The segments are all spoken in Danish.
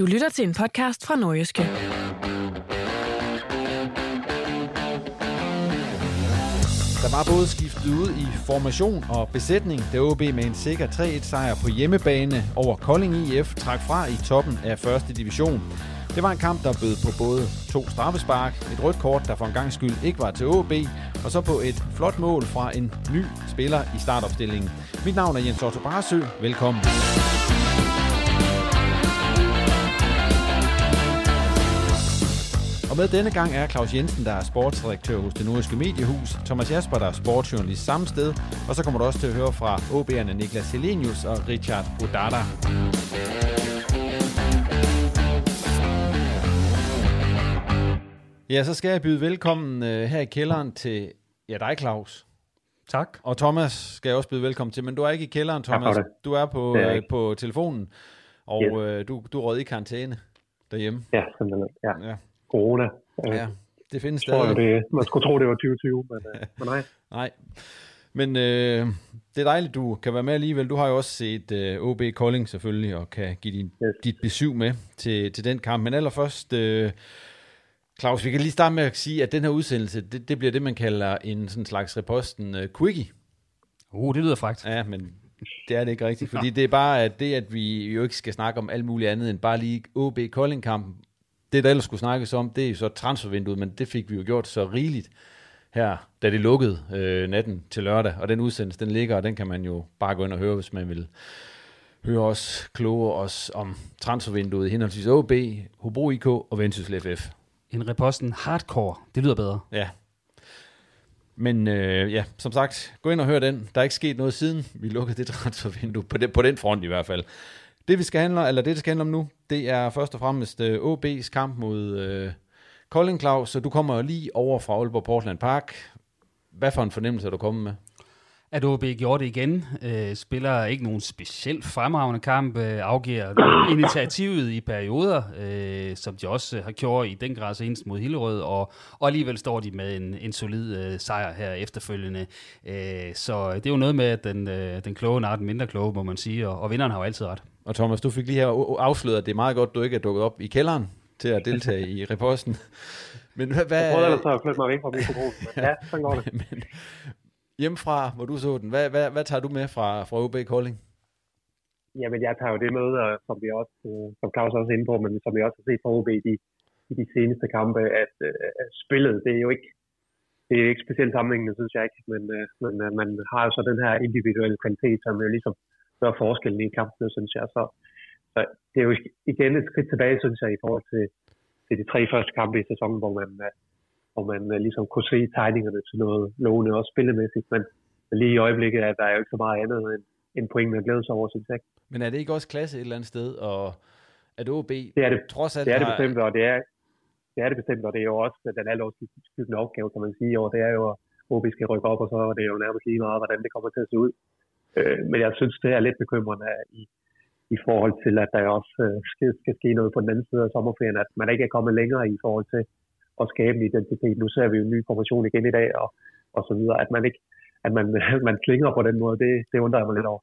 Du lytter til en podcast fra Nordjyske. Der var både skiftet ud i formation og besætning, da OB med en sikker 3-1 sejr på hjemmebane over Kolding IF trak fra i toppen af første division. Det var en kamp, der bød på både to straffespark, et rødt kort, der for en gang skyld ikke var til OB, og så på et flot mål fra en ny spiller i startopstillingen. Mit navn er Jens Otto Barsø. Velkommen. Og med denne gang er Claus Jensen, der er sportsredaktør hos det nordiske mediehus, Thomas Jasper, der er sportsjournalist samme sted, og så kommer du også til at høre fra OB'erne Niklas Helenius og Richard Odada. Ja, så skal jeg byde velkommen øh, her i kælderen til ja, dig, Claus. Tak. Og Thomas skal jeg også byde velkommen til, men du er ikke i kælderen, Tak for Thomas. det. Du er på, Det er øh, på telefonen, og Yes. øh, du, du er røget i karantæne derhjemme. Ja, simpelthen. Ja. Ja. Corona. Øh, Ja, det findes tror jeg, stadig. det, man skulle tro, det var 2020, men, øh, men nej. Nej. Men øh, det er dejligt, du kan være med alligevel. Du har jo også set øh, OB Kolding selvfølgelig, og kan give din, Yes. dit besøg med til, til den kamp. Men allerførst, øh, Claus, vi kan lige starte med at sige, at den her udsendelse, det, det bliver det, man kalder en sådan slags reposten øh, quickie. Uh, det lyder frækt. Ja, men det er det ikke rigtigt, fordi det er bare at det, at vi jo ikke skal snakke om alt muligt andet end bare lige OB Kolding-kampen. Det, der ellers skulle snakkes om, det er jo så transfervinduet, men det fik vi jo gjort så rigeligt her, da det lukkede øh, natten til lørdag. Og den udsendelse, den ligger, og den kan man jo bare gå ind og høre, hvis man vil høre os kloge os om transfervinduet i henholdsvis OB, Hobro IK og Vendsyssel FF. En reposten hardcore, det lyder bedre. Ja. Men øh, ja, som sagt, gå ind og hør den. Der er ikke sket noget siden vi lukkede det transfervindue, på, det, på den front i hvert fald. Det vi skal handle, eller det, det skal handle om nu, det er først og fremmest øh, OB's kamp mod øh, Kolding Claus, så du kommer jo lige over fra Aalborg Portland Park. Hvad for en fornemmelse er du kommet med? At OB gjorde det igen, øh, spiller ikke nogen specielt fremragende kamp, øh, afgiver initiativet i perioder, øh, som de også har gjort i den grad senest mod Hillerød, og, og alligevel står de med en, en solid øh, sejr her efterfølgende. Øh, så det er jo noget med, at den, øh, den kloge er den mindre kloge, må man sige, og, og vinderen har jo altid ret. Og Thomas, du fik lige her afsløret, at det er meget godt, du ikke er dukket op i kælderen til at deltage i reposten. Men hvad, hvad, Jeg prøvede ellers at flytte mig væk fra mikrofonen, men ja, sådan går det. men, hjemmefra, hvor du så den, hvad, hvad, hvad tager du med fra, fra OB Kolding? Jamen, jeg tager jo det med, øh, som vi også, øh, som Claus også er inde på, men som vi også har set fra OB i de, i de seneste kampe, at øh, spillet, det er jo ikke, det er jo ikke specielt sammenhængende, synes jeg ikke, men, men man har jo så den her individuelle kvalitet, som jo ligesom gør forskellen i kampene, synes jeg. Så, så det er jo igen et skridt tilbage, synes jeg, i forhold til, til de tre første kampe i sæsonen, hvor man, øh, hvor man øh, ligesom kunne se tegningerne til noget lovende også spillemæssigt, men lige i øjeblikket er der jo ikke så meget andet end, end point, man glæder sig over, synes jeg. Men er det ikke også klasse et eller andet sted, og at OB Det er det, trods alt det, er det har- bestemt, og det er, det er det bestemt, og det er jo også den allerskyggende opgave, kan man sige, og det er jo at, OB skal rykke op, og så er det jo nærmest lige meget, hvordan det kommer til at se ud. Øh, men jeg synes, det er lidt bekymrende i, i forhold til, at der også øh, skal, skal ske noget på den anden side af sommerferien, at man ikke er kommet længere i forhold til at skabe en identitet. Nu ser vi jo en ny formation igen i dag, og, og så videre, at man ikke at man, man klinger på den måde, det, det undrer jeg mig lidt over.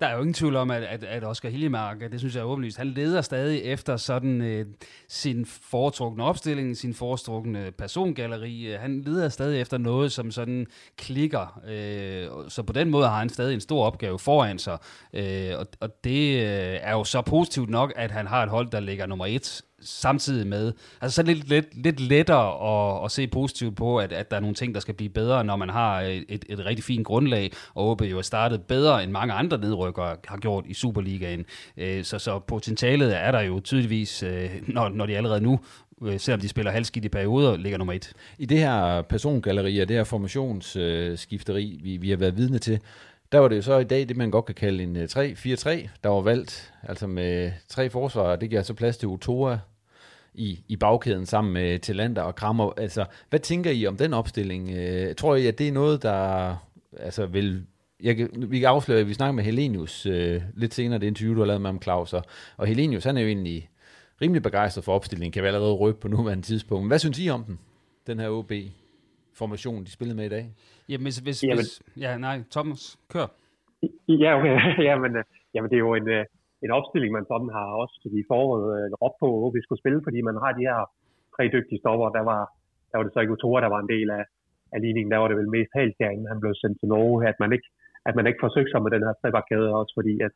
Der er jo ingen tvivl om, at, at, at Oscar Hillemark, det synes jeg er åbenlyst, han leder stadig efter sådan øh, sin foretrukne opstilling, sin foretrukne persongalleri. Øh, han leder stadig efter noget, som sådan klikker. Øh, så på den måde har han stadig en stor opgave foran sig. Øh, og, og det øh, er jo så positivt nok, at han har et hold, der ligger nummer et samtidig med. Altså så lidt, lidt, lidt lettere at, at se positivt på, at, at der er nogle ting, der skal blive bedre, når man har et, et rigtig fint grundlag, og OB jo er startet bedre, end mange andre nedrykkere har gjort i Superligaen. Øh, så, så potentialet er der jo tydeligvis, øh, når, når de allerede nu øh, selvom de spiller halvskidt i perioder, ligger nummer et. I det her persongalleri og det her formationsskifteri, vi, vi har været vidne til, der var det jo så i dag det, man godt kan kalde en øh, 3-4-3, der var valgt, altså med tre forsvarer. Det giver så plads til Otoa i, i bagkæden sammen med Tillander og Krammer. Altså, hvad tænker I om den opstilling? Øh, tror I, at det er noget, der altså, vil... Jeg kan, vi kan afsløre, at vi snakker med Helenius øh, lidt senere, det interview, du har lavet med ham, Claus. Og, og Helenius, han er jo egentlig rimelig begejstret for opstillingen, kan vi allerede røbe på nuværende tidspunkt. Hvad synes I om den, den her OB-formation, de spillede med i dag? Jamen, hvis, hvis, jamen. hvis ja, nej, Thomas, kør. Ja, okay. jamen, øh, jamen, det er jo en, øh, en opstilling, man sådan har også i foråret øh, råbt på, hvor vi skulle spille, fordi man har de her tre dygtige stopper. Der var, der var det så ikke Utora, der var en del af, af ligningen. Der var det vel mest inden han blev sendt til Norge, at man ikke, at man ikke forsøgte sig med den her trebakkæde også, fordi at,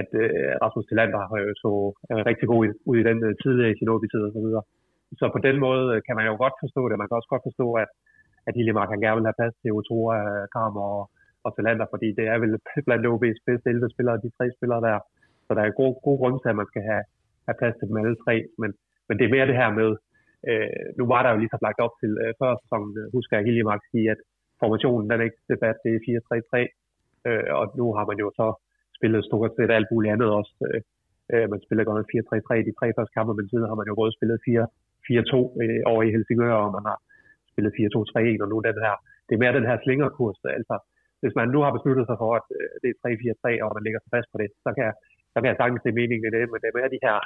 at uh, Rasmus Tillander har jo så uh, rigtig god ud i den uh, tidligere i sin åbetid og så videre. Så på den måde kan man jo godt forstå det. Man kan også godt forstå, at, at Hillemark han gerne vil have plads til Utora, øh, Kramer og, og Talander, fordi det er vel blandt OB's bedste 11 spillere, de tre spillere der. Så der er god, god grund til, at man skal have, have plads til dem alle tre. Men, men det er mere det her med, øh, nu var der jo lige så lagt op til øh, før sæsonen, øh, husker jeg Hillemark sige, at formationen den er ikke debat, det er 4-3-3. Øh, og nu har man jo så spillet stort set alt muligt andet også. Øh, øh man spiller godt 4-3-3 i de tre første kampe, men siden har man jo både spillet 4-2 øh, over i Helsingør, og man har spillet 4-2-3-1, og nu den her. Det er mere den her slingerkurs, altså hvis man nu har besluttet sig for, at øh, det er 3-4-3, og man lægger sig fast på det, så kan, så kan jeg sagtens se meningen i det, men det er mere de her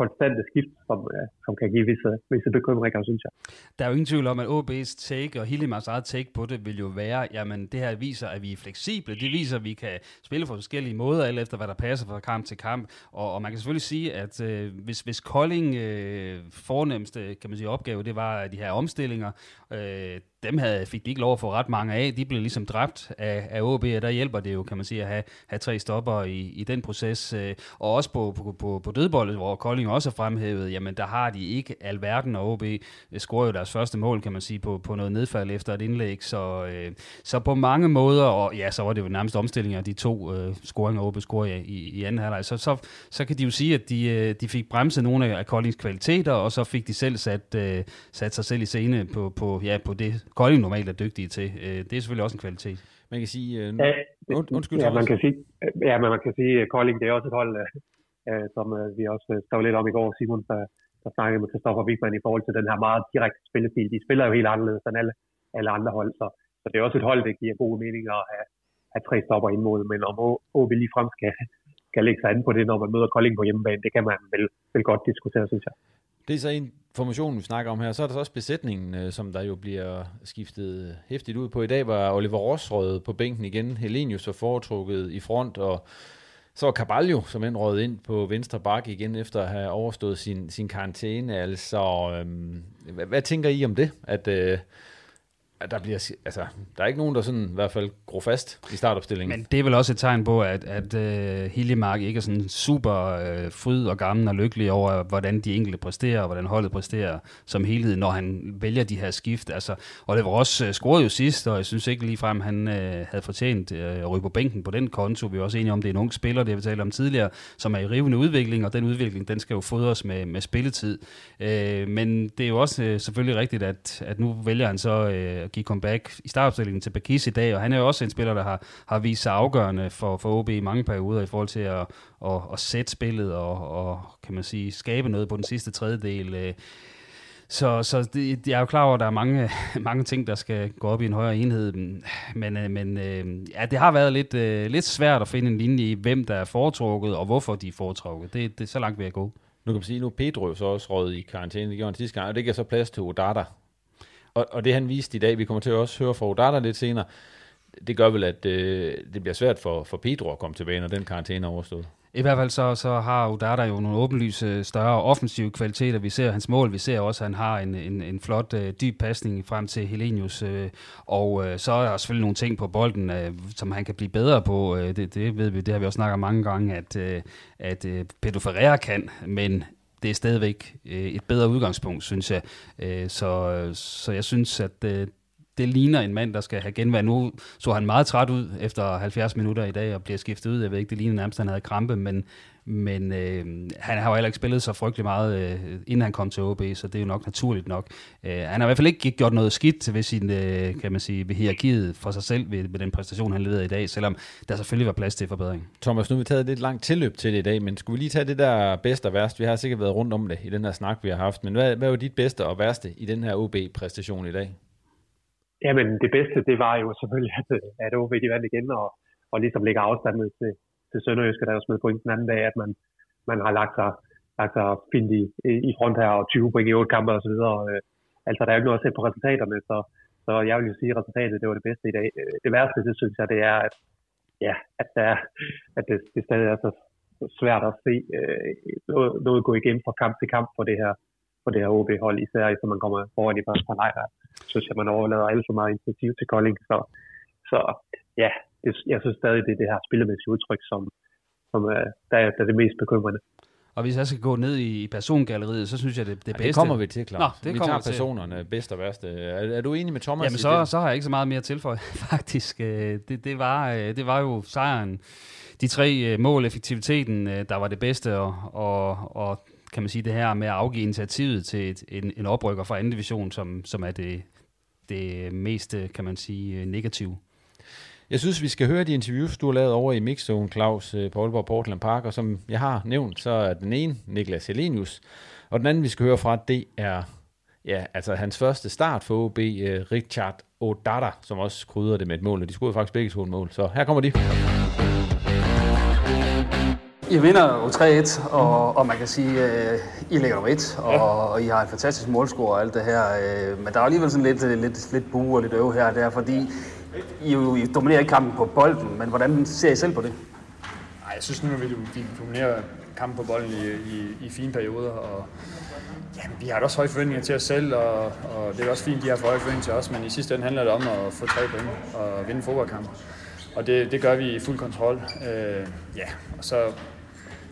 konstante skift, som, øh, som kan give visse, visse bekymringer, synes jeg. Der er jo ingen tvivl om, at OB's take og Hillemars eget take på det vil jo være, jamen det her viser, at vi er fleksible. Det viser, at vi kan spille på forskellige måder, alt efter hvad der passer fra kamp til kamp. Og, og man kan selvfølgelig sige, at øh, hvis, hvis Kolding øh, fornemmeste kan man sige, opgave, det var de her omstillinger, øh, dem havde, fik de ikke lov at få ret mange af. De blev ligesom dræbt af, af OB, og der hjælper det jo, kan man sige, at have, have tre stopper i, i den proces. Øh, og også på, på, på, på dødboldet, hvor Kolding også er fremhævet, jamen der har de ikke alverden, og OB øh, scorer jo deres første mål, kan man sige, på, på noget nedfald efter et indlæg. Så, øh, så på mange måder, og ja, så var det jo nærmest omstillinger, de to øh, scoringer, OB scorer i, i, i anden halvleg. Så, så, så kan de jo sige, at de, øh, de fik bremset nogle af Koldings kvaliteter, og så fik de selv sat, øh, sat sig selv i scene på, på, ja, på det Kolding normalt er dygtige til. Øh, det er selvfølgelig også en kvalitet. Man kan sige... Øh, und, undskyld, ja, man kan sige, ja, men man kan sige, at Kolding det er også et hold, øh, øh som øh, vi også skrev lidt om i går, Simon, der, der snakkede med Christoffer Wigman i forhold til den her meget direkte spillestil. De spiller jo helt anderledes end alle, alle andre hold, så, så det er også et hold, der giver gode meninger at have, have tre stopper ind mod, men om OB frem skal, skal lægge sig an på det, når man møder Kolding på hjemmebane, det kan man vel, vel godt diskutere, synes jeg. Det er så en formation, vi snakker om her. Så er der så også besætningen, øh, som der jo bliver skiftet hæftigt ud på. I dag var Oliver Rosrød på bænken igen. Helenius var foretrukket i front, og så var Carvalho som end røget ind på venstre bakke igen, efter at have overstået sin, sin karantæne. Altså, øhm, hvad, hvad tænker I om det? At, øh, at der bliver, altså, der er ikke nogen, der sådan i hvert fald gror fast i startopstillingen. Men det er vel også et tegn på, at, at øh, uh, Hiljemark ikke er sådan super uh, fryd og gammel og lykkelig over, hvordan de enkelte præsterer, og hvordan holdet præsterer som helhed, når han vælger de her skift. Altså, og det var også øh, uh, scoret jo sidst, og jeg synes ikke ligefrem, han uh, havde fortjent uh, at ryge på bænken på den konto. Vi er også enige om, det er en ung spiller, det har vi talt om tidligere, som er i rivende udvikling, og den udvikling, den skal jo fodres med, med spilletid. Uh, men det er jo også uh, selvfølgelig rigtigt, at, at nu vælger han så uh, give comeback i startopstillingen til Bakis i dag, og han er jo også en spiller, der har, har vist sig afgørende for, for OB i mange perioder i forhold til at, at, at sætte spillet og, og kan man sige, skabe noget på den sidste tredjedel. Øh, så, så det, jeg er jo klar over, at der er mange, mange ting, der skal gå op i en højere enhed. Men, øh, men øh, ja, det har været lidt, lidt svært at finde en linje i, hvem der er foretrukket, og hvorfor de er foretrukket. Det, det er så langt ved at gå. Nu kan man sige, nu Pedro så også råd i karantæne, det gjorde han sidste gang, og det giver så plads til Odata. Og, og det han viste i dag, vi kommer til at også høre fra Odata lidt senere, det gør vel, at øh, det bliver svært for, for Pedro at komme tilbage, når den karantæne er overstået. I hvert fald så, så har Udata jo nogle åbenlyse større offensive kvaliteter. Vi ser hans mål, vi ser også, at han har en, en, en flot øh, dyb pasning frem til Helenius. Øh, og øh, så er der selvfølgelig nogle ting på bolden, øh, som han kan blive bedre på. Øh, det, det ved vi, det har vi også snakket om mange gange, at, øh, at øh, Pedro Ferreira kan, men det er stadigvæk øh, et bedre udgangspunkt, synes jeg. Øh, så, så jeg synes, at øh, det ligner en mand, der skal have genvær. Nu så han meget træt ud efter 70 minutter i dag og bliver skiftet ud. Jeg ved ikke, det ligner nærmest, at han havde krampe, men, men øh, han har jo heller ikke spillet så frygtelig meget, øh, inden han kom til OB, så det er jo nok naturligt nok. Øh, han har i hvert fald ikke gjort noget skidt ved sin, øh, kan man sige, ved hierarkiet for sig selv ved, ved den præstation, han leverede i dag, selvom der selvfølgelig var plads til forbedring. Thomas, nu har vi taget lidt langt tilløb til det i dag, men skulle vi lige tage det der bedste og værste? Vi har sikkert været rundt om det i den her snak, vi har haft, men hvad, hvad var dit bedste og værste i den her OB-præstation i dag? Jamen, det bedste, det var jo selvfølgelig, at, at OB de vandt igen, og, og ligesom lægger afstandet til, til Sønderjyske, der jo smed point den anden dag, at man, man har lagt sig, lagt sig fint i, i front her, og 20 point i 8 kampe osv. Øh, altså, der er jo ikke noget at se på resultaterne, så, så jeg vil jo sige, at resultatet, det var det bedste i dag. Øh, det værste, det synes jeg, det er, at, ja, at, der, at det, det stadig er så svært at se øh, noget, noget gå igen fra kamp til kamp for det her på det her OB-hold, især hvis man kommer foran i første halvleg, der synes jeg, man overlader alt for meget initiativ til Kolding. Så, så ja, det, jeg synes stadig, det er det her spillemæssige udtryk, som, som er, der, er, der er det mest bekymrende. Og hvis jeg skal gå ned i persongalleriet, så synes jeg, det, det bedste... Ja, det kommer vi til, Claus. Nå, det vi tager personerne til. bedst og værste. Er, er du enig med Thomas? Jamen, så, så har jeg ikke så meget mere tilføje, faktisk. Øh, det, det, var, øh, det var jo sejren. De tre øh, mål, effektiviteten, der var det bedste, og, og, og kan man sige, det her med at afgive initiativet til et, en, en oprykker fra anden division, som, som er det, det mest, kan man sige, negative. Jeg synes, vi skal høre de interviews, du har lavet over i Mixzone, Claus, øh, på Aalborg Portland Park, og som jeg har nævnt, så er den ene Niklas Helenius, og den anden, vi skal høre fra, det er ja, altså hans første start for OB, øh, Richard Odata, som også krydder det med et mål, og de skulle faktisk begge to et mål. Så her kommer de. I vinder jo 3-1, og, og man kan sige, at I ligger nummer 1, og, ja. og I har en fantastisk målscore og alt det her. Øh, men der er alligevel sådan lidt, lidt, lidt bue og lidt øve her der, fordi i, jo, I dominerer ikke kampen på bolden, men hvordan ser I selv på det? Nej, jeg synes nu, at vi dominerer kampen på bolden i, i, i fine perioder, og jamen, vi har også høje forventninger til os selv, og, og det er også fint, de har for høje forventninger til os, men i sidste ende handler det om at få tre point og vinde fodboldkamp. Og det, det gør vi i fuld kontrol. Øh, ja, og så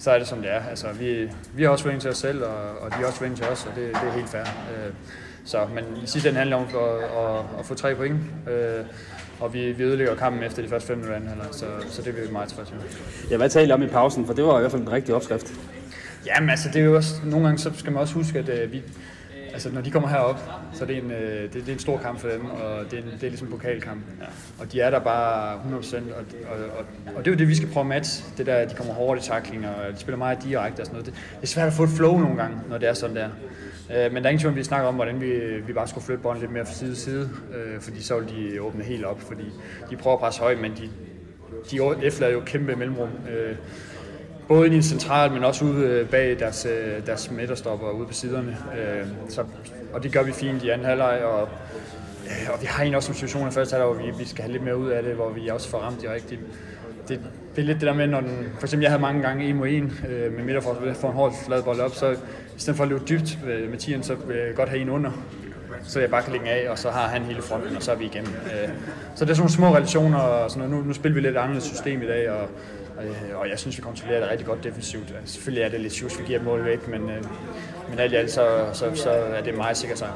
så er det som det er. Altså, vi, vi har også forventninger til os selv, og, og de har også forventninger til os, og det, det er helt fair. Øh, så, men i sidste ende handler det om at, at, at få tre point, øh, og vi, vi ødelægger kampen efter de første fem minutter anden så, så det vil vi meget tilfredse med. Ja, hvad talte I om i pausen? For det var i hvert fald en rigtig opskrift. Jamen altså, det er jo også, nogle gange så skal man også huske, at uh, vi, altså, når de kommer herop, så er det en, uh, det, det er en stor kamp for dem, og det er, en, det er ligesom en pokalkamp. Ja. Og de er der bare 100%, og, og, og, og det er jo det, vi skal prøve at matche. Det der, at de kommer hårdt i takling, og de spiller meget direkte og sådan noget. Det, det er svært at få et flow nogle gange, når det er sådan der. Øh, men der er ingen tvivl, vi snakker om, hvordan vi, vi bare skulle flytte bolden lidt mere fra side til side, øh, fordi så ville de åbne helt op, fordi de prøver at presse højt, men de, de efterlader jo kæmpe mellemrum. Øh, både ind i central, men også ude øh, bag deres, øh, deres midterstopper ude på siderne. Øh, så, og det gør vi fint i anden halvleg, og, øh, og vi har en også en situation i første halvleg, hvor vi, vi skal have lidt mere ud af det, hvor vi også får ramt de rigtige. Det, det er lidt det der med, når den, for eksempel jeg havde mange gange en mod en øh, med midterforsvar, får en hård flad bold op, så i stedet for at løbe dybt med, med tieren, så vil jeg godt have en under, så jeg bare kan lægge af, og så har han hele fronten, og så er vi igen. Øh, så det er sådan nogle små relationer, og sådan noget. Nu, nu spiller vi lidt anderledes system i dag, og Øh, og jeg synes, vi kontrollerer det rigtig godt defensivt. Selvfølgelig er det lidt sjus, vi giver mål væk, men, øh, men alt i alt, så, så, så er det meget sikkert sejr.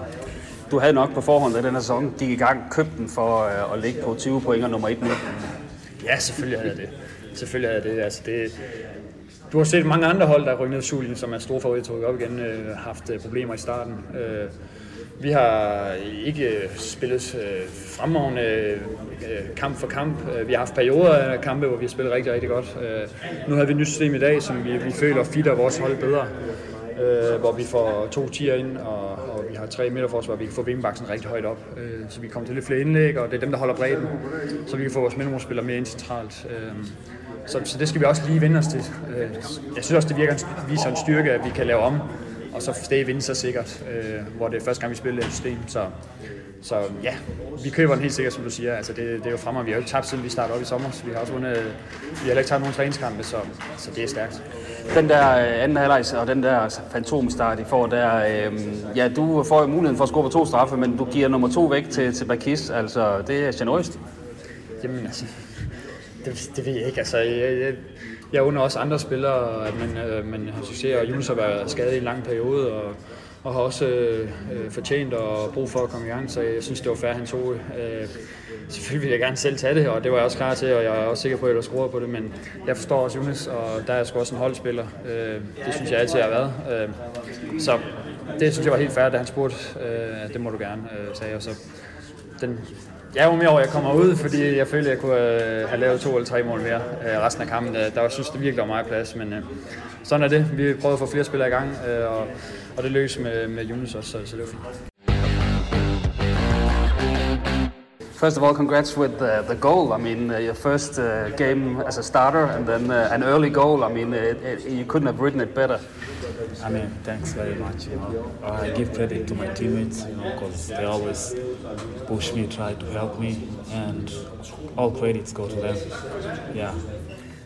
Du havde nok på forhånd, da den her sæson gik i gang, købt den for øh, at ligge på 20 point og nummer 1 nu. Ja, selvfølgelig havde jeg det. Selvfølgelig er det. Altså, det du har set mange andre hold, der er rykket ned som er store favoritter op igen, øh, haft øh, problemer i starten. Øh, vi har ikke øh, spillet øh, fremragende øh, kamp for kamp. Øh, vi har haft perioder af kampe, hvor vi har spillet rigtig, rigtig godt. Øh, nu har vi et nyt system i dag, som vi, vi føler fitter vores hold bedre. Øh, hvor vi får to tier ind, og, og vi har tre midterforsvar, vi kan få vingbaksen rigtig højt op, øh, så vi kommer til lidt flere indlæg, og det er dem, der holder bredden, så vi kan få vores mellemrumspillere mere ind centralt. Øh, så, så det skal vi også lige vende os til. Øh, jeg synes også, det virker, viser en styrke, at vi kan lave om, og så stadig vinde så sikkert, øh, hvor det er første gang, vi spiller det system. Så, så ja, vi køber den helt sikkert, som du siger. Altså, det, det er jo fremad. Vi har jo ikke tabt, siden vi startede op i sommer. Så vi har også vundet, vi har ikke tabt nogen træningskampe, så, så det er stærkt. Den der øh, anden halvleg og den der fantomstart, I får der, øh, ja, du får jo muligheden for at score på to straffe, men du giver nummer to væk til, til Bakis, altså det er generøst. Jamen altså, det, det ved jeg ikke. Altså, jeg, jeg, jeg under også andre spillere, at man, øh, man har succes, og Jonas har været skadet i en lang periode, og, og har også øh, fortjent og brug for at komme i gang, så jeg synes, det var fair, han tog. Øh, selvfølgelig vil jeg gerne selv tage det, og det var jeg også klar til, og jeg er også sikker på, at jeg skruer på det, men jeg forstår også Jonas, og der er jeg sgu også en holdspiller. Øh, det synes jeg altid har været. Øh, så det synes jeg var helt fair, da han spurgte, øh, det må du gerne, øh, sagde Og så den, Ja, om jo mere jeg kommer ud, fordi jeg følte, jeg kunne øh, have lavet to eller tre mål mere øh, resten af kampen. Der var, synes det virkelig var meget plads, men øh, sådan er det. Vi prøvede at få flere spillere i gang, øh, og, og det løs med, med Jonas også, så, så det var fint. First of all, congrats with the, the goal. I mean, uh, your first uh, game as a starter and then uh, an early goal. I mean, uh, it, it, you couldn't have written it better. I mean, thanks very much. You know, I give credit to my teammates, you know, because they always push me, try to help me, and all credits go to them. Yeah.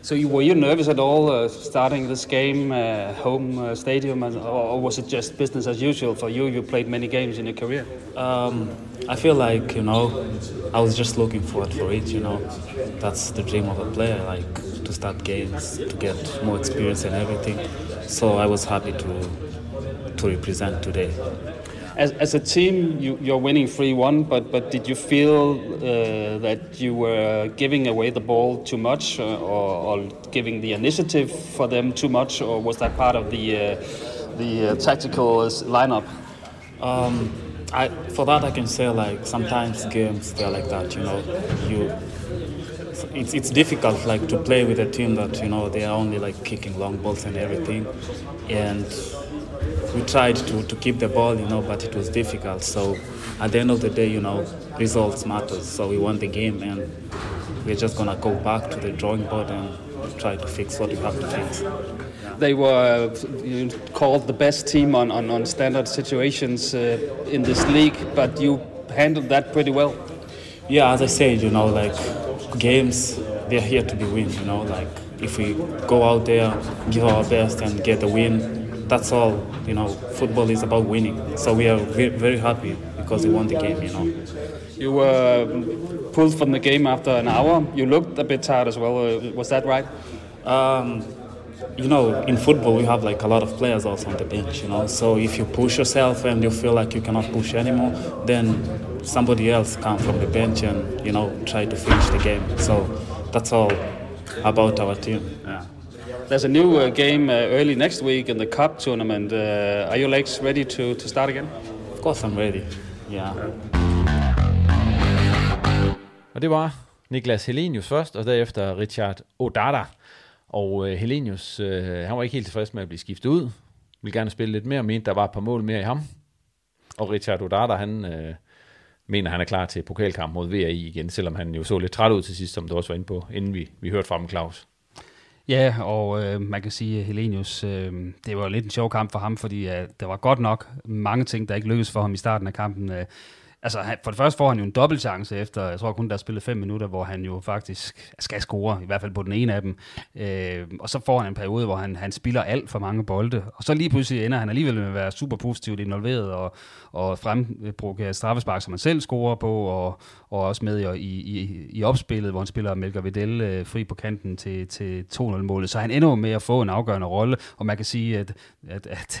So you, were you nervous at all uh, starting this game, uh, home uh, stadium, or, or, was it just business as usual for you? You played many games in your career. Um, I feel like you know, I was just looking forward for it. You know, that's the dream of a player, like to start games, to get more experience and everything. So I was happy to to represent today. As, as a team, you, you're winning 3 1, but, but did you feel uh, that you were giving away the ball too much uh, or, or, giving the initiative for them too much, or was that part of the, uh, the uh, tactical lineup? Um, I, for that, I can say like sometimes games they're like that, you know. You, it's, it's difficult like to play with a team that you know they are only like kicking long balls and everything, and we tried to, to keep the ball, you know, but it was difficult. So at the end of the day, you know, results matters. So we won the game, and we're just gonna go back to the drawing board and try to fix what we have to fix. They were you called the best team on, on, on standard situations uh, in this league, but you handled that pretty well. Yeah, as I said, you know, like games, they're here to be win. You know, like if we go out there, give our best, and get the win, that's all. You know, football is about winning. So we are very, happy because we won the game. You know. You were pulled from the game after an hour. You looked a bit tired as well. Uh, was that right? Um, you know, in football we have like a lot of players also on the bench, you know. So if you push yourself and you feel like you cannot push anymore, then somebody else come from the bench and you know try to finish the game. So that's all about our team. Yeah. There's a new uh, game uh, early next week in the cup tournament. Uh, are your legs ready to, to start again? Of course I'm ready. Yeah. Og det var Niklas Helenius først, og derefter Richard Odada. Og øh, Helenius, øh, han var ikke helt tilfreds med at blive skiftet ud. Ville gerne spille lidt mere, mente der var et par mål mere i ham. Og Richard Odada, han øh, mener, han er klar til pokalkamp mod VAI igen, selvom han jo så lidt træt ud til sidst, som du også var inde på, inden vi, vi hørte fra ham, Claus. Ja, og øh, man kan sige, at Helenius, øh, det var lidt en sjov kamp for ham, fordi øh, der var godt nok mange ting, der ikke lykkedes for ham i starten af kampen. Øh, Altså, for det første får han jo en dobbelt chance efter, jeg tror kun, der er spillet fem minutter, hvor han jo faktisk skal score, i hvert fald på den ene af dem. Øh, og så får han en periode, hvor han, han spiller alt for mange bolde. Og så lige pludselig ender han alligevel med at være super positivt involveret og, og frembruge straffespark, som han selv scorer på, og, og også med i, i, i opspillet, hvor han spiller Melker Vidal øh, fri på kanten til, til 2-0-målet. Så han ender med at få en afgørende rolle, og man kan sige, at, at, at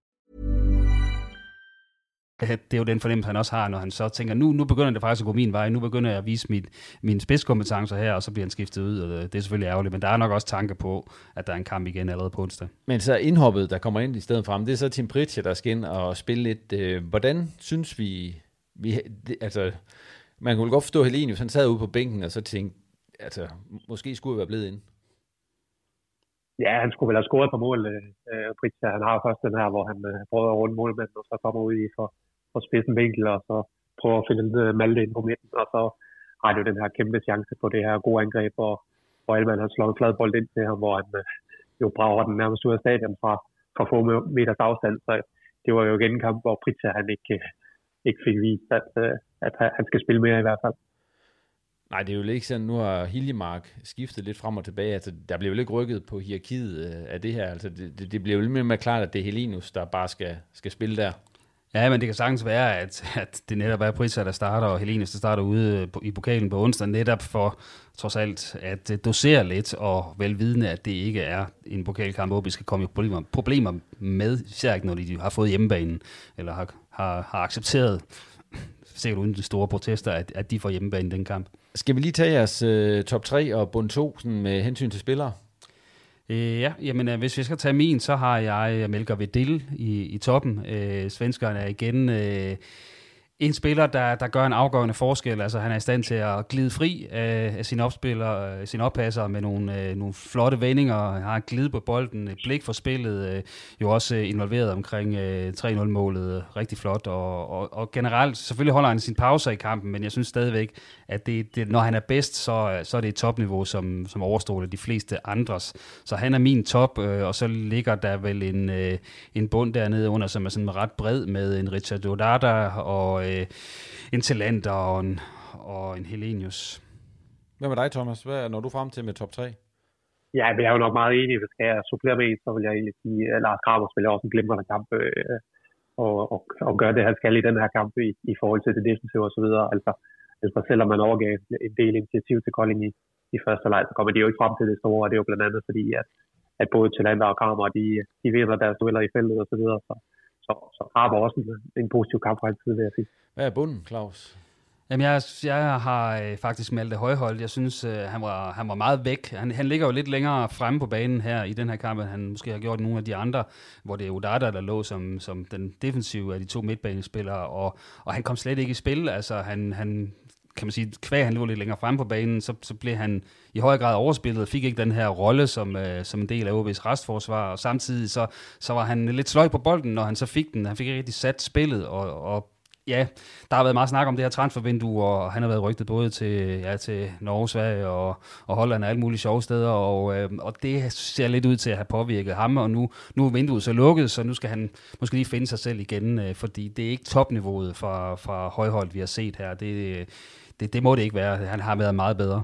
Det er jo den fornemmelse, han også har, når han så tænker, nu, nu begynder det faktisk at gå min vej, nu begynder jeg at vise mit, mine spidskompetencer her, og så bliver han skiftet ud, og det er selvfølgelig ærgerligt, men der er nok også tanke på, at der er en kamp igen allerede på onsdag. Men så indhoppet, der kommer ind i stedet frem, det er så Tim Pritchard, der skal ind og spille lidt. Øh, hvordan synes vi, vi det, altså, man kunne godt forstå Helenius, han sad ude på bænken, og så tænkte, altså, måske skulle vi være blevet ind. Ja, han skulle vel have scoret på mål. Øh, Pritchard, han har først den her, hvor han øh, prøver at runde målmanden, og så kommer ud i for, for spidsen vinkel, og så prøver at finde øh, Malte ind på midten, og så har det jo den her kæmpe chance på det her gode angreb, og, hvor Elman har slået en flad bold ind til ham, hvor han øh, jo brager den nærmest ud af stadion fra, fra få meters afstand. Så det var jo igen en kamp, hvor Pritchard han ikke, øh, ikke fik vist, at, øh, at han skal spille mere i hvert fald. Nej, det er jo ikke sådan, nu har Hiljemark skiftet lidt frem og tilbage. Altså, der bliver jo ikke rykket på hierarkiet af det her. Altså, det, det, det bliver jo lidt mere, mere klart, at det er Helinus, der bare skal, skal spille der. Ja, men det kan sagtens være, at, at det netop er Prisa, der starter, og Helinus, der starter ude i pokalen på onsdag, netop for trods alt at øh, dosere lidt, og velvidende, at det ikke er en pokalkamp, hvor vi skal komme i problemer, problemer med, især ikke når de har fået hjemmebanen, eller har, har, har accepteret, sikkert uden de store protester, at, at de får hjemmebane i den kamp. Skal vi lige tage jeres uh, top 3 og bund 2 sådan med hensyn til spillere? Øh, ja, jamen øh, hvis vi skal tage min, så har jeg øh, Melker Vedil i, i toppen. Øh, svenskerne er igen... Øh, en spiller, der, der gør en afgørende forskel. Altså, han er i stand til at glide fri af, af sine opspillere, øh, sin oppasser med nogle, øh, nogle flotte vendinger. Han har glide glid på bolden, et blik for spillet, øh, jo også øh, involveret omkring øh, 3-0-målet. Rigtig flot. Og, og, og generelt, selvfølgelig holder han sin pauser i kampen, men jeg synes stadigvæk, at det, det, når han er bedst, så, så er det et topniveau, som, som overstråler de fleste andres. Så han er min top, øh, og så ligger der vel en, øh, en bund dernede under, som er sådan ret bred med en Richard Odada og øh, en Talander og en, og en Helenius. Hvad med dig, Thomas? Hvad når du frem til med top 3? Ja, vi er jo nok meget enige. Hvis jeg supplere med så vil jeg egentlig sige, at Lars Kramer spiller også en glimrende kamp øh, og, og, og gør det, han skal i den her kamp i, i forhold til det defensive osv. Altså, altså, selvom man overgav en del initiativ til Kolding i, i første leg, så kommer de jo ikke frem til det store, og det er jo blandt andet fordi, at, at både Talander og Kramer, de, de vinder deres dueller i feltet og så videre. Så, så, så Kramer også en, en positiv kamp fra hans side, vil jeg sige. Hvad er bunden, Claus? Jamen, jeg, jeg har øh, faktisk Malte Højhold. Jeg synes, øh, han, var, han var meget væk. Han, han ligger jo lidt længere fremme på banen her i den her kamp, end han måske har gjort nogle af de andre, hvor det er Udada, der lå som, som den defensive af de to midtbanespillere, og, og han kom slet ikke i spil. Altså, han, han kan man sige, kvæg han lå lidt længere fremme på banen, så, så blev han i høj grad overspillet, fik ikke den her rolle som, øh, som en del af OB's restforsvar, og samtidig så, så var han lidt sløj på bolden, når han så fik den. Han fik ikke rigtig sat spillet, og, og ja, der har været meget snak om det her transfervindue, og han har været rygtet både til, ja, til Norge, Sverige og, og Holland og alle mulige sjove steder, og, øh, og det ser lidt ud til at have påvirket ham, og nu, nu er vinduet så lukket, så nu skal han måske lige finde sig selv igen, øh, fordi det er ikke topniveauet fra, fra højhold, vi har set her. Det, det, det må det ikke være. Han har været meget bedre.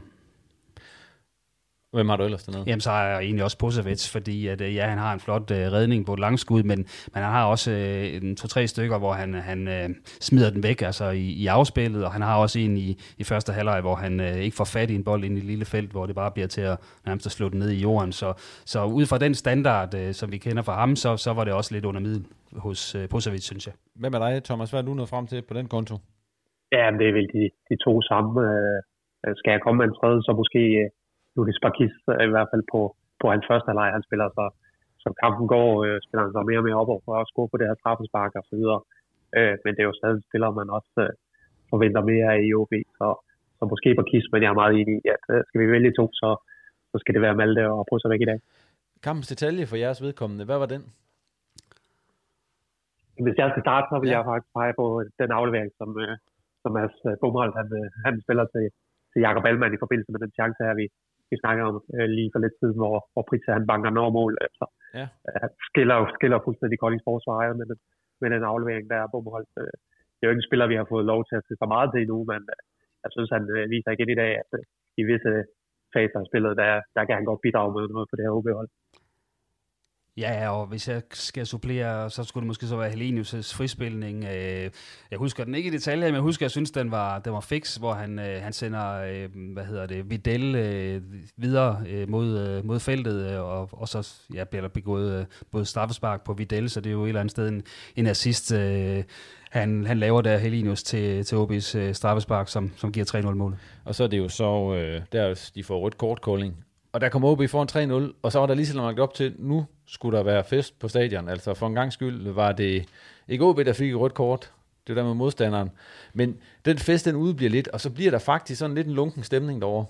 Hvem har du ellers dernede? Jamen, så har jeg egentlig også Pusevic, fordi at, øh, ja, han har en flot uh, redning på et langskud, men, men han har også uh, en to-tre stykker, hvor han, han uh, smider den væk altså i, i afspillet, og han har også en i, i første halvleg, hvor han uh, ikke får fat i en bold ind i et lille felt, hvor det bare bliver til at nærmest at slå den ned i jorden. Så, så ud fra den standard, uh, som vi kender fra ham, så, så var det også lidt under middel hos uh, Pusevic, synes jeg. Hvem er dig, Thomas? Hvad er du nået frem til på den konto? Ja, det er vel de, de to samme. Uh, skal jeg komme med en tredje, så måske uh Lulis Bakis i hvert fald på, på hans første leg. Han spiller så, som kampen går, øh, spiller han så mere og mere op for at score på det her straffespark og så videre. Øh, men det er jo stadig spiller, man også øh, forventer mere af i OB, så, så måske Bakis, men jeg er meget enig i, at øh, skal vi vælge to, så, så skal det være Malte og sig væk i dag. Kampens detalje for jeres vedkommende, hvad var den? Hvis jeg skal starte, så vil ja. jeg faktisk pege på den aflevering, som, øh, som Mads Bumholdt, han, øh, han spiller til, til Jakob Allmann i forbindelse med den chance her, vi, vi snakker om øh, lige for lidt siden, hvor, hvor Pritza han banker når mål. Altså, ja. øh, skiller, skiller fuldstændig Koldings forsvar med den, med den aflevering, der er Bumholdt. Øh, det er jo ikke en spiller, vi har fået lov til at se så meget til endnu, men øh, jeg synes, han øh, viser igen i dag, at øh, i visse faser af spillet, der, der kan han godt bidrage med noget på det her OB-hold. Ja, og hvis jeg skal supplere, så skulle det måske så være Helenius' frispilning. Øh, jeg husker den ikke i detaljer, men jeg husker, jeg synes, den var, den var fix, hvor han, øh, han sender, øh, hvad hedder det, Videl videre mod, mod feltet, og, og så ja, bliver der begået både straffespark på Videl, så det er jo et eller andet sted en, en assist, han, han laver der Helinius til, til OB's straffespark, som, som giver 3-0-målet. Og så er det jo så, der de får rødt kort, Kolding. Og der kommer OB foran 3-0, og så var der lige så langt op til, nu skulle der være fest på stadion. Altså for en gang skyld var det ikke OB, der fik et rødt kort. Det var der med modstanderen. Men den fest, den udbliver lidt, og så bliver der faktisk sådan lidt en lunken stemning derovre.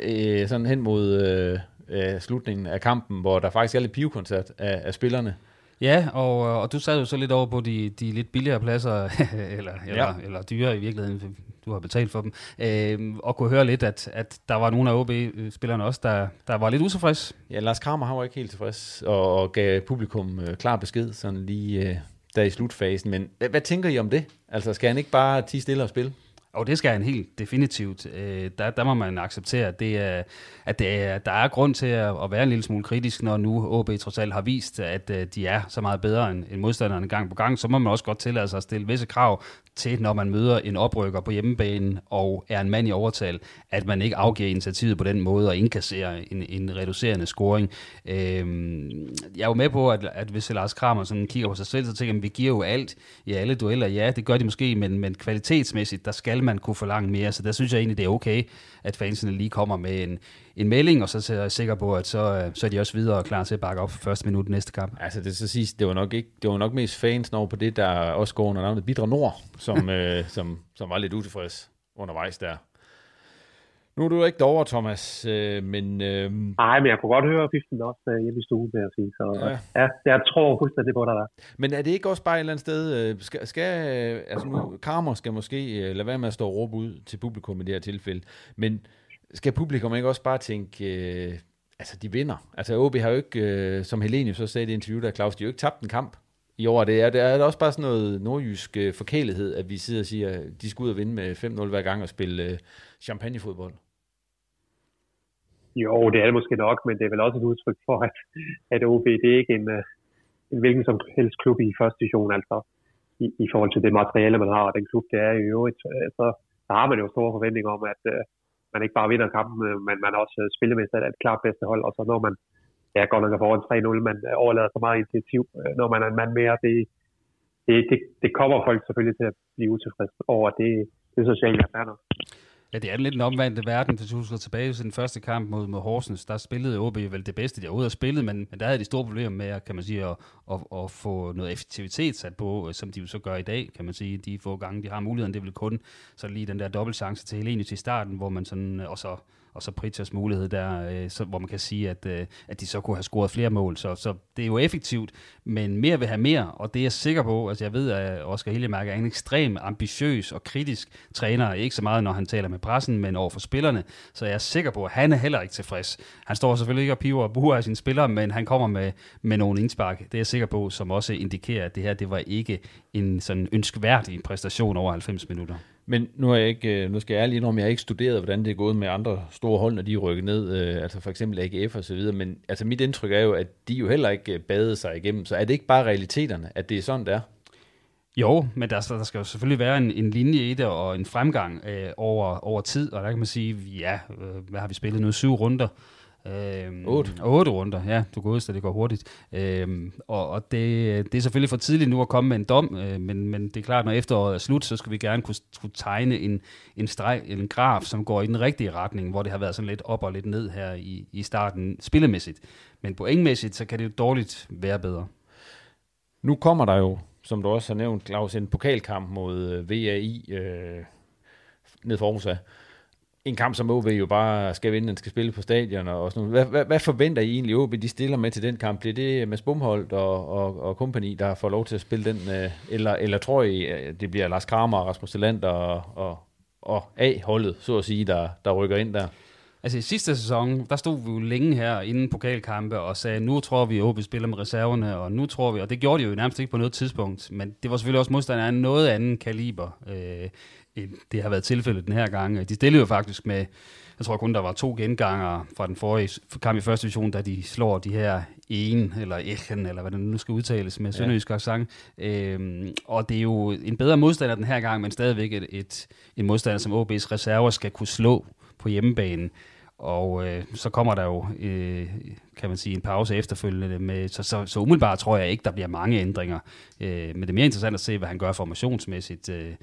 Øh, sådan hen mod øh, øh, slutningen af kampen, hvor der faktisk er lidt pivkoncert af, af spillerne. Ja, og, og du sad jo så lidt over på de, de lidt billigere pladser, eller, eller, ja. eller dyre i virkeligheden, du har betalt for dem, øh, og kunne høre lidt, at, at der var nogle af OB-spillerne også, der, der var lidt utilfreds. Ja, Lars Kramer har var ikke helt tilfreds, og, og gav publikum øh, klar besked, sådan lige øh, der i slutfasen. Men hvad, hvad tænker I om det? Altså, skal han ikke bare tige stille og spille? Og det skal han helt definitivt. Øh, der, der må man acceptere, at, det er, at det er, der er grund til at, at være en lille smule kritisk, når nu OB trods alt har vist, at øh, de er så meget bedre end, end modstanderne gang på gang. Så må man også godt tillade sig at stille visse krav til, når man møder en oprykker på hjemmebanen og er en mand i overtal, at man ikke afgiver initiativet på den måde og indkasserer en, en reducerende scoring. Øh, jeg er jo med på, at, at hvis Lars Kramer sådan kigger på sig selv, så tænker jeg, at vi giver jo alt i alle dueller. Ja, det gør de måske, men, men kvalitetsmæssigt, der skal man kunne forlange mere. Så der synes jeg egentlig, det er okay, at fansene lige kommer med en, en melding, og så er jeg sikker på, at så, så er de også videre og klar til at bakke op for første minut næste kamp. Altså det så siges, det var nok ikke, det var nok mest fans over på det, der også går under navnet Bidre Nord, som, øh, som, som var lidt utilfreds undervejs der. Nu er du ikke derovre, Thomas, øh, men... Øh... Nej, men jeg kunne godt høre fiften også øh, hjemme i stuen, vil jeg sige. Så ja. ja, jeg tror fuldstændig på der. Men er det ikke også bare et eller andet sted... Øh, skal, skal, altså nu, Karmer skal måske øh, lade være med at stå og råbe ud til publikum i det her tilfælde, men skal publikum ikke også bare tænke... Øh, altså, de vinder. Altså, OB har jo ikke, øh, som Helene så sagde i det interview der, Claus, de har jo ikke tabt en kamp i år. Det er, det er også bare sådan noget nordjysk øh, forkælighed, at vi sidder og siger, at de skal ud og vinde med 5-0 hver gang og spille øh, champagnefodbold. Jo, det er det måske nok, men det er vel også et udtryk for, at, at OB det er ikke en, øh, en hvilken som helst klub i første division, altså i, i forhold til det materiale, man har, og den klub, det er i øvrigt, øh, så, så har man jo store forventninger om, at uh, man ikke bare vinder kampen, men man også uh, spillemæssigt er et klart bedste hold, og så når man ja, godt nok er foran 3-0, man overlader så meget initiativ, når man er en mand mere, det, det, det, det kommer folk selvfølgelig til at blive utilfredse over, det, det er socialt erfærdigt. Ja, det er lidt en omvandte verden, hvis du husker tilbage til den første kamp mod, mod Horsens. Der spillede OB vel det bedste, de overhovedet har spillet, men, men der havde de store problemer med, kan man sige, at, at, at få noget effektivitet sat på, øh, som de jo så gør i dag, kan man sige. De få gange, de har muligheden, det vil kun så lige den der dobbeltchance til Helene til starten, hvor man sådan, øh, og så og så Pritchers mulighed der, øh, så, hvor man kan sige, at, øh, at de så kunne have scoret flere mål. Så, så det er jo effektivt, men mere vil have mere, og det er jeg sikker på, altså jeg ved, at Oscar Hillemark er en ekstrem ambitiøs og kritisk træner, ikke så meget, når han taler med pressen, men over for spillerne, så jeg er sikker på, at han er heller ikke tilfreds. Han står selvfølgelig ikke og piver og buer af sine spillere, men han kommer med, med nogle indspark, det er jeg sikker på, som også indikerer, at det her, det var ikke en sådan ønskværdig præstation over 90 minutter. Men nu, er jeg ikke, øh, nu skal jeg ærligt indrømme, jeg har ikke studeret, hvordan det er gået med andre store hold, når de er rykket ned, øh, altså for eksempel AGF og så videre, men altså mit indtryk er jo, at de jo heller ikke øh, badede sig igennem, så er det ikke bare realiteterne, at det er sådan, det er? Jo, men der, der skal jo selvfølgelig være en, en linje i det og en fremgang øh, over, over tid, og der kan man sige, ja, øh, hvad har vi spillet nu? Syv runder. Øhm, 8. 8 runder, ja, du går ud, det går hurtigt. Øhm, og og det, det er selvfølgelig for tidligt nu at komme med en dom, øh, men, men det er klart, når efteråret er slut, så skal vi gerne kunne, kunne tegne en, en, streg, en graf, som går i den rigtige retning, hvor det har været sådan lidt op og lidt ned her i, i starten spillemæssigt. Men pointmæssigt, så kan det jo dårligt være bedre. Nu kommer der jo, som du også har nævnt, Claus, en pokalkamp mod øh, VAI øh, ned for Aarhus en kamp som OB jo bare skal vinde, den skal spille på stadion og sådan noget. Hvad, hvad, hvad forventer I egentlig, OB de stiller med til den kamp? Bliver det med Bumholdt og, og, og kompagni, der får lov til at spille den? Øh, eller, eller tror I, øh, det bliver Lars Kramer og Rasmus Land og, og, og A-holdet, så at sige, der, der rykker ind der? Altså i sidste sæson, der stod vi jo længe her inden pokalkampe og sagde, nu tror vi, at OB spiller med reserverne, og nu tror vi, og det gjorde de jo nærmest ikke på noget tidspunkt, men det var selvfølgelig også modstanderen af noget anden kaliber. Øh, det har været tilfældet den her gang. De stillede jo faktisk med, jeg tror kun der var to genganger fra den forrige kamp i første division, da de slår de her en eller Echen, eller hvad det nu skal udtales med sønderjysk accent. Øhm, og det er jo en bedre modstander den her gang, men stadigvæk et, et, en modstander, som OB's reserver skal kunne slå på hjemmebane. Og øh, så kommer der jo, øh, kan man sige, en pause efterfølgende. Med, så, så, så umiddelbart tror jeg ikke, der bliver mange ændringer. Øh, men det er mere interessant at se, hvad han gør formationsmæssigt. Øh,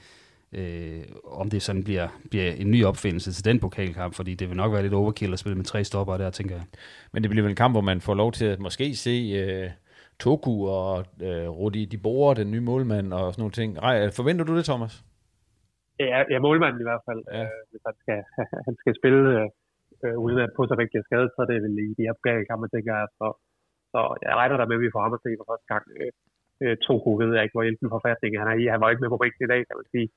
øh, om det sådan bliver, bliver en ny opfindelse til den pokalkamp, fordi det vil nok være lidt overkill at spille med tre stopper der, tænker jeg. Men det bliver vel en kamp, hvor man får lov til at måske se øh, Toku og øh, Rudi de Boer, den nye målmand og sådan nogle ting. Ej, forventer du det, Thomas? Ja, ja målmanden i hvert fald. Ja. Øh, hvis han skal, han skal spille øh, uden at på sig rigtig er skadet, så er det vel i de her kampe, tænker jeg. Så, så jeg regner der med, at vi får ham at se for første gang. Øh, øh Toku ved jeg ikke, hvor hjælpen forfatning han er i. Han var ikke med på bænken i dag, kan man sige.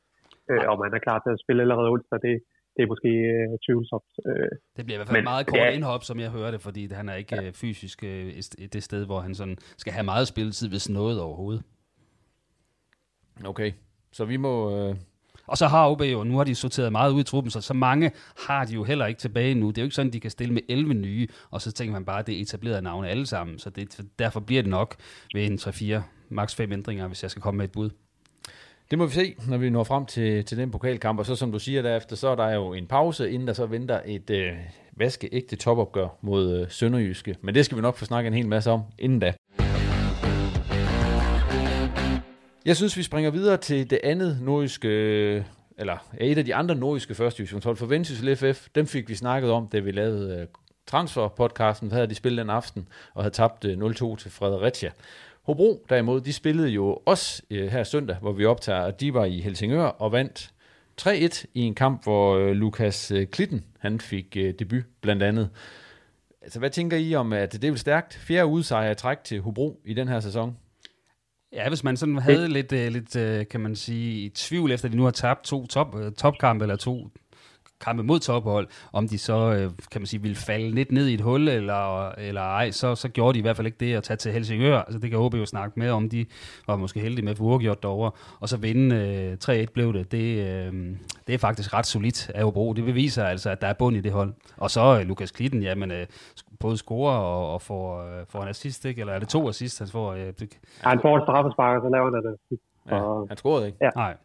Øh, om han er klar til at spille allerede onsdag, det, det er måske øh, tvivlsomt. Øh, det bliver i hvert fald men, meget kort ja. indhop, som jeg hører det, fordi han er ikke ja. Øh, fysisk øh, det sted, hvor han sådan skal have meget spilletid, hvis noget overhovedet. Okay, så vi må... Øh... Og så har OB jo, nu har de sorteret meget ud i truppen, så så mange har de jo heller ikke tilbage nu. Det er jo ikke sådan, de kan stille med 11 nye, og så tænker man bare, at det er etablerede navne alle sammen. Så det, derfor bliver det nok ved en 3-4, maks 5 ændringer, hvis jeg skal komme med et bud. Det må vi se, når vi når frem til, til den pokalkamp. Og så som du siger derefter, så er der jo en pause, inden der så venter et øh, vaskeægte topopgør mod øh, Sønderjyske. Men det skal vi nok få snakket en hel masse om inden da. Jeg synes, vi springer videre til det andet nordiske, øh, eller et af de andre nordiske første divisionshold for Vendsyssel FF. Dem fik vi snakket om, da vi lavede øh, transferpodcasten. Der havde de spillet den aften og havde tabt øh, 0-2 til Fredericia. Hobro derimod, de spillede jo også øh, her søndag, hvor vi optager, at de var i Helsingør og vandt 3-1 i en kamp, hvor øh, Lukas øh, Klitten han fik øh, debut blandt andet. Altså, hvad tænker I om, at det er vel stærkt? Fjerde udsejr at træk til Hobro i den her sæson. Ja, hvis man sådan havde lidt, øh, lidt øh, kan man sige, i tvivl efter, at de nu har tabt to top, øh, topkampe, eller to kampe mod tophold, om de så, øh, kan man sige, ville falde lidt ned i et hul, eller, eller ej, så, så gjorde de i hvert fald ikke det at tage til Helsingør. Altså det kan OB jo snakke med om, de var måske heldige med at få uafgjort derovre, og så vinde øh, 3-1 blev det. Det, øh, det er faktisk ret solidt af Hobro. Det beviser altså, at der er bund i det hold. Og så øh, Lukas Klitten, jamen, øh, både scorer og, og får, øh, får en assist, ikke? eller er det to assist, han får? Øh, det... Ja, han får et straffespark, og så laver han det. Ja, han scorede ikke? Ja. Nej.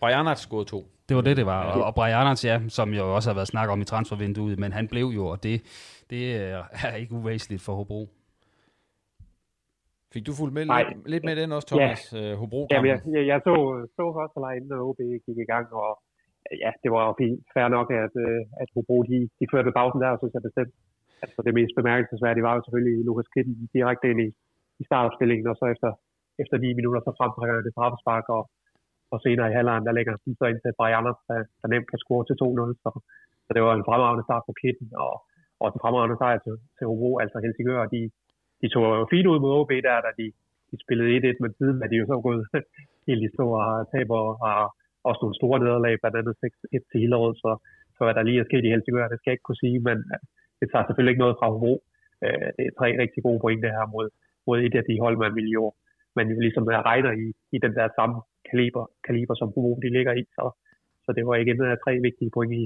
Brian scorede to. Det var det, det var. Og, og Brianats, ja, som jo også har været snak om i transfervinduet, men han blev jo, og det, det er ikke uvæsentligt for Hobro. Fik du fuldt med lidt, lidt med den også, Thomas, ja. uh, Hobro ja, jeg, jeg, jeg så, så første leg inden OB gik i gang, og ja, det var jo fint, fair nok, at, øh, at Hobro de, de førte pausen der, synes jeg bestemt. Altså det mest bemærkelsesværdige var jo selvfølgelig Lukas Kitten direkte ind i, i startopstillingen, og så efter, efter 9 minutter så fremtrækker det straffespark, og og senere i halvlejen, der lægger de så ind til Brianna, der, der nemt kan score til 2-0. Så, så det var en fremragende start for Kitten, og og en fremragende sejr til, til Hobro, altså Helsingør. De, de tog jo fint ud mod OB der, da de, de spillede 1-1, med tiden, er de jo så gået helt i store taber og har også nogle store nederlag, blandt andet 6-1 til Hillerød, så, så hvad der lige er sket i Helsingør, det skal jeg ikke kunne sige, men øh, det tager selvfølgelig ikke noget fra Hobro. Øh, det er tre rigtig gode pointe her mod, mod et af de hold, man vil jo man ligesom regner i, i den der samme kaliber, kaliber som Hobro de ligger i. Så, så det var igen af tre vigtige point i,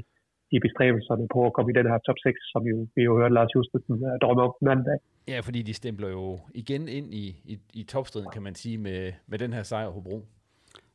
i bestræbelserne på at komme i den her top 6, som jo, vi jo hørte Lars Justesen uh, drømme om mandag. Ja, fordi de stempler jo igen ind i, i, i topstriden, kan man sige, med, med den her sejr Hobro.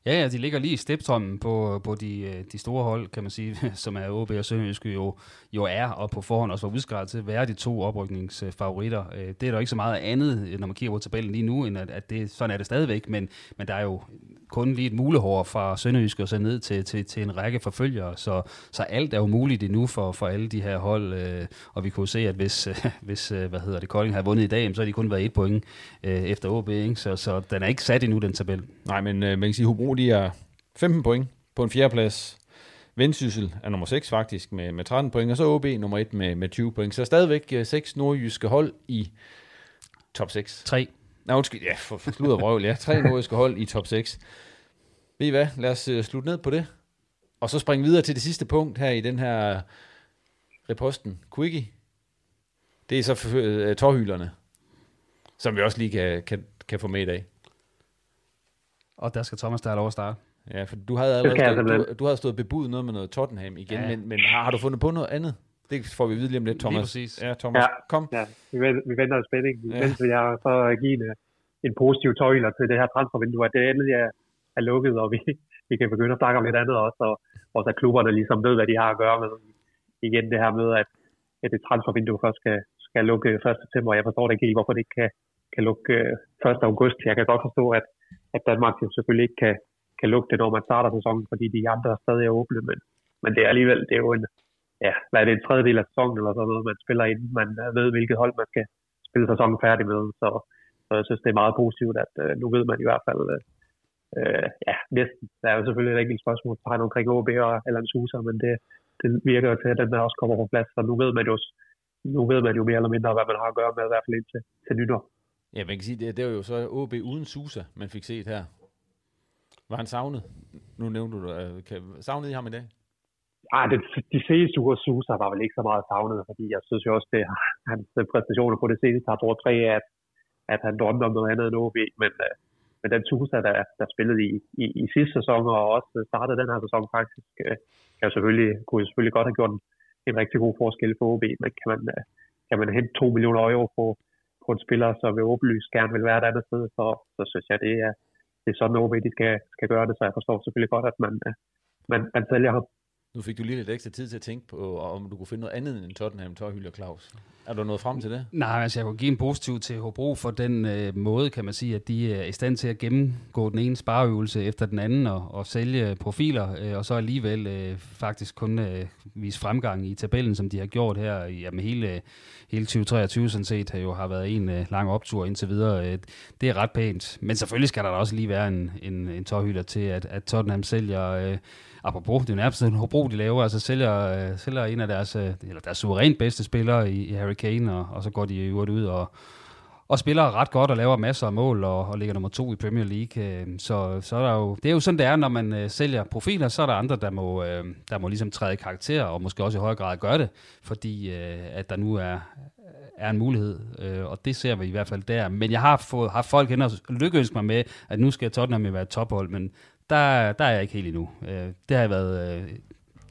Ja, ja, de ligger lige i steptrømmen på, på de, øh, de store hold, kan man sige, som er OB og Sønderjyske jo, jo er, og på forhånd også var udskrevet til at være de to oprykningsfavoritter. Øh, det er der ikke så meget andet, øh, når man kigger på tabellen lige nu, end at, at det, sådan er det stadigvæk, men, men der er jo kun lige et mulehår fra Sønderjyske og så ned til, til, til en række forfølgere, så, så alt er jo muligt endnu for, for alle de her hold, og vi kunne se, at hvis, hvis hvad hedder det, Kolding havde vundet i dag, så har de kun været et point efter OB, ikke? Så, så den er ikke sat endnu, den tabel. Nej, men man kan sige, Hobro, de er 15 point på en fjerdeplads. Vendsyssel er nummer 6 faktisk med, med 13 point, og så OB nummer 1 med, med 20 point. Så stadigvæk 6 nordjyske hold i top 6. 3. Nej, undskyld, ja, for, for slud og røvl, ja. Tre nordjyske hold i top 6. Ved I hvad? Lad os uh, slutte ned på det. Og så springe videre til det sidste punkt her i den her reposten. Quickie. Det er så uh, tårhylerne, som vi også lige kan, kan, kan få med i dag. Og der skal Thomas der lov at starte. Ja, for du havde, jeg allerede, simpelthen. du, du havde stået bebudet noget med noget Tottenham igen, Ja. men, men har, har du fundet på noget andet? Det får vi vide lige om lidt, Thomas. præcis. Ja, Thomas, Ja. kom. Ja, vi, venter, vi venter i spænding. Ja. Ja. Mens har så give en, en positiv tøjler til det her transfervindue, at det endelig er, er lukket, og vi, vi kan begynde at snakke om lidt andet også, og også at klubberne ligesom ved, hvad de har at gøre med. Igen det her med, at, at det transfervindue først skal, skal lukke 1. september. Jeg forstår det ikke helt, hvorfor det ikke kan, kan lukke øh, 1. august. Jeg kan godt forstå, at, at Danmark jo selvfølgelig ikke kan, kan lukke det, når man starter sæsonen, fordi de andre er stadig er åbne, men, men det er alligevel, det er jo en, ja, hvad er det, en tredjedel af sæsonen eller sådan noget, man spiller inden man øh, ved, hvilket hold man skal spille sæsonen færdig med. Så, så jeg synes, det er meget positivt, at øh, nu ved man i hvert fald, øh, øh ja, næsten. Der er jo selvfølgelig et enkelt spørgsmål, der har omkring OB og Allan Suser, men det, det virker jo til, at den der også kommer på plads, så nu ved man jo, nu ved man jo mere eller mindre, hvad man har at gøre med, i hvert fald indtil til nytår. Ja, man kan sige, det, det var jo så OB uden Susa, man fik set her. Var han savnet? Nu nævnte du det. Kan, savnede I ham i dag? Ja, det, de seneste uger Susa var vel ikke så meget savnet, fordi jeg synes jo også, det hans øh, præstationer på det seneste har brugt tre at, at han drømte om noget andet end OB, men, øh, men den Susa, der, der spillede i, i, i sidste sæson og også startede den her sæson faktisk, kan jo selvfølgelig, kunne jo selvfølgelig godt have gjort en, en rigtig god forskel for OB, men kan man, kan man hente 2 millioner euro på, på en spiller, som vil åbenlyst gerne vil være et andet sted, så, så synes jeg, det er, det er sådan, noget, de skal, skal gøre det, så jeg forstår selvfølgelig godt, at man, man, man sælger ham. Nu fik du lige lidt ekstra tid til at tænke på, om du kunne finde noget andet end Tottenham, Tøjhylde og Claus. Er du nået frem til det? Nej, altså jeg kunne give en positiv til Hobro for den øh, måde, kan man sige, at de er i stand til at gennemgå den ene spareøvelse efter den anden og, og sælge profiler, øh, og så alligevel øh, faktisk kun øh, vise fremgang i tabellen, som de har gjort her. Jamen hele, hele 2023 sådan set har jo har været en øh, lang optur indtil videre. Øh, det er ret pænt, men selvfølgelig skal der da også lige være en, en, en tårhylder til, at, at Tottenham sælger... Øh, apropos, det er jo nærmest en Hobro, de laver, altså sælger, øh, sælger en af deres, øh, eller deres suverænt bedste spillere i, i Harry Kane, og, og så går de i øvrigt ud og, og spiller ret godt og laver masser af mål og, og ligger nummer to i Premier League. øh, Så, så er der jo, det er jo sådan, det er, når man øh, sælger profiler, så er der andre, der må, øh, der må ligesom træde karakter, og måske også i højere grad gøre det, fordi øh, at der nu er, er en mulighed, øh, og det ser vi i hvert fald der. Men jeg har fået haft folk hen og lykkeønske mig med, at nu skal Tottenham jo være et tophold, men der, der er jeg ikke helt endnu. Øh, det har jeg været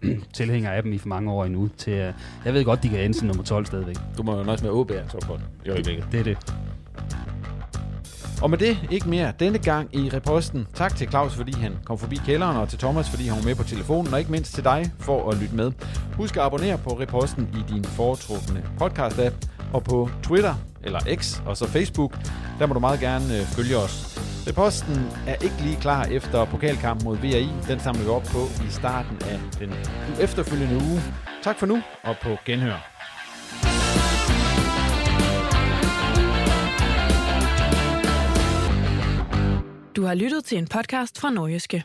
øh, tilhænger af dem i for mange år endnu. Til, øh, jeg ved godt, de kan ende som nummer 12 stadigvæk. Du må jo nøjes med OB er tophold i øjeblikket. Det er det. Og med det ikke mere denne gang i reposten. Tak til Claus, fordi han kom forbi kælderen, og til Thomas, fordi han var med på telefonen, og ikke mindst til dig for at lytte med. Husk at abonnere på reposten i din foretrukne podcast-app, og på Twitter, eller X, og så Facebook, der må du meget gerne øh, følge os. Reposten er ikke lige klar efter pokalkampen mod VAI. Den samler vi op på i starten af den efterfølgende uge. Tak for nu, og på genhør. Du har lyttet til en podcast fra Norgeske.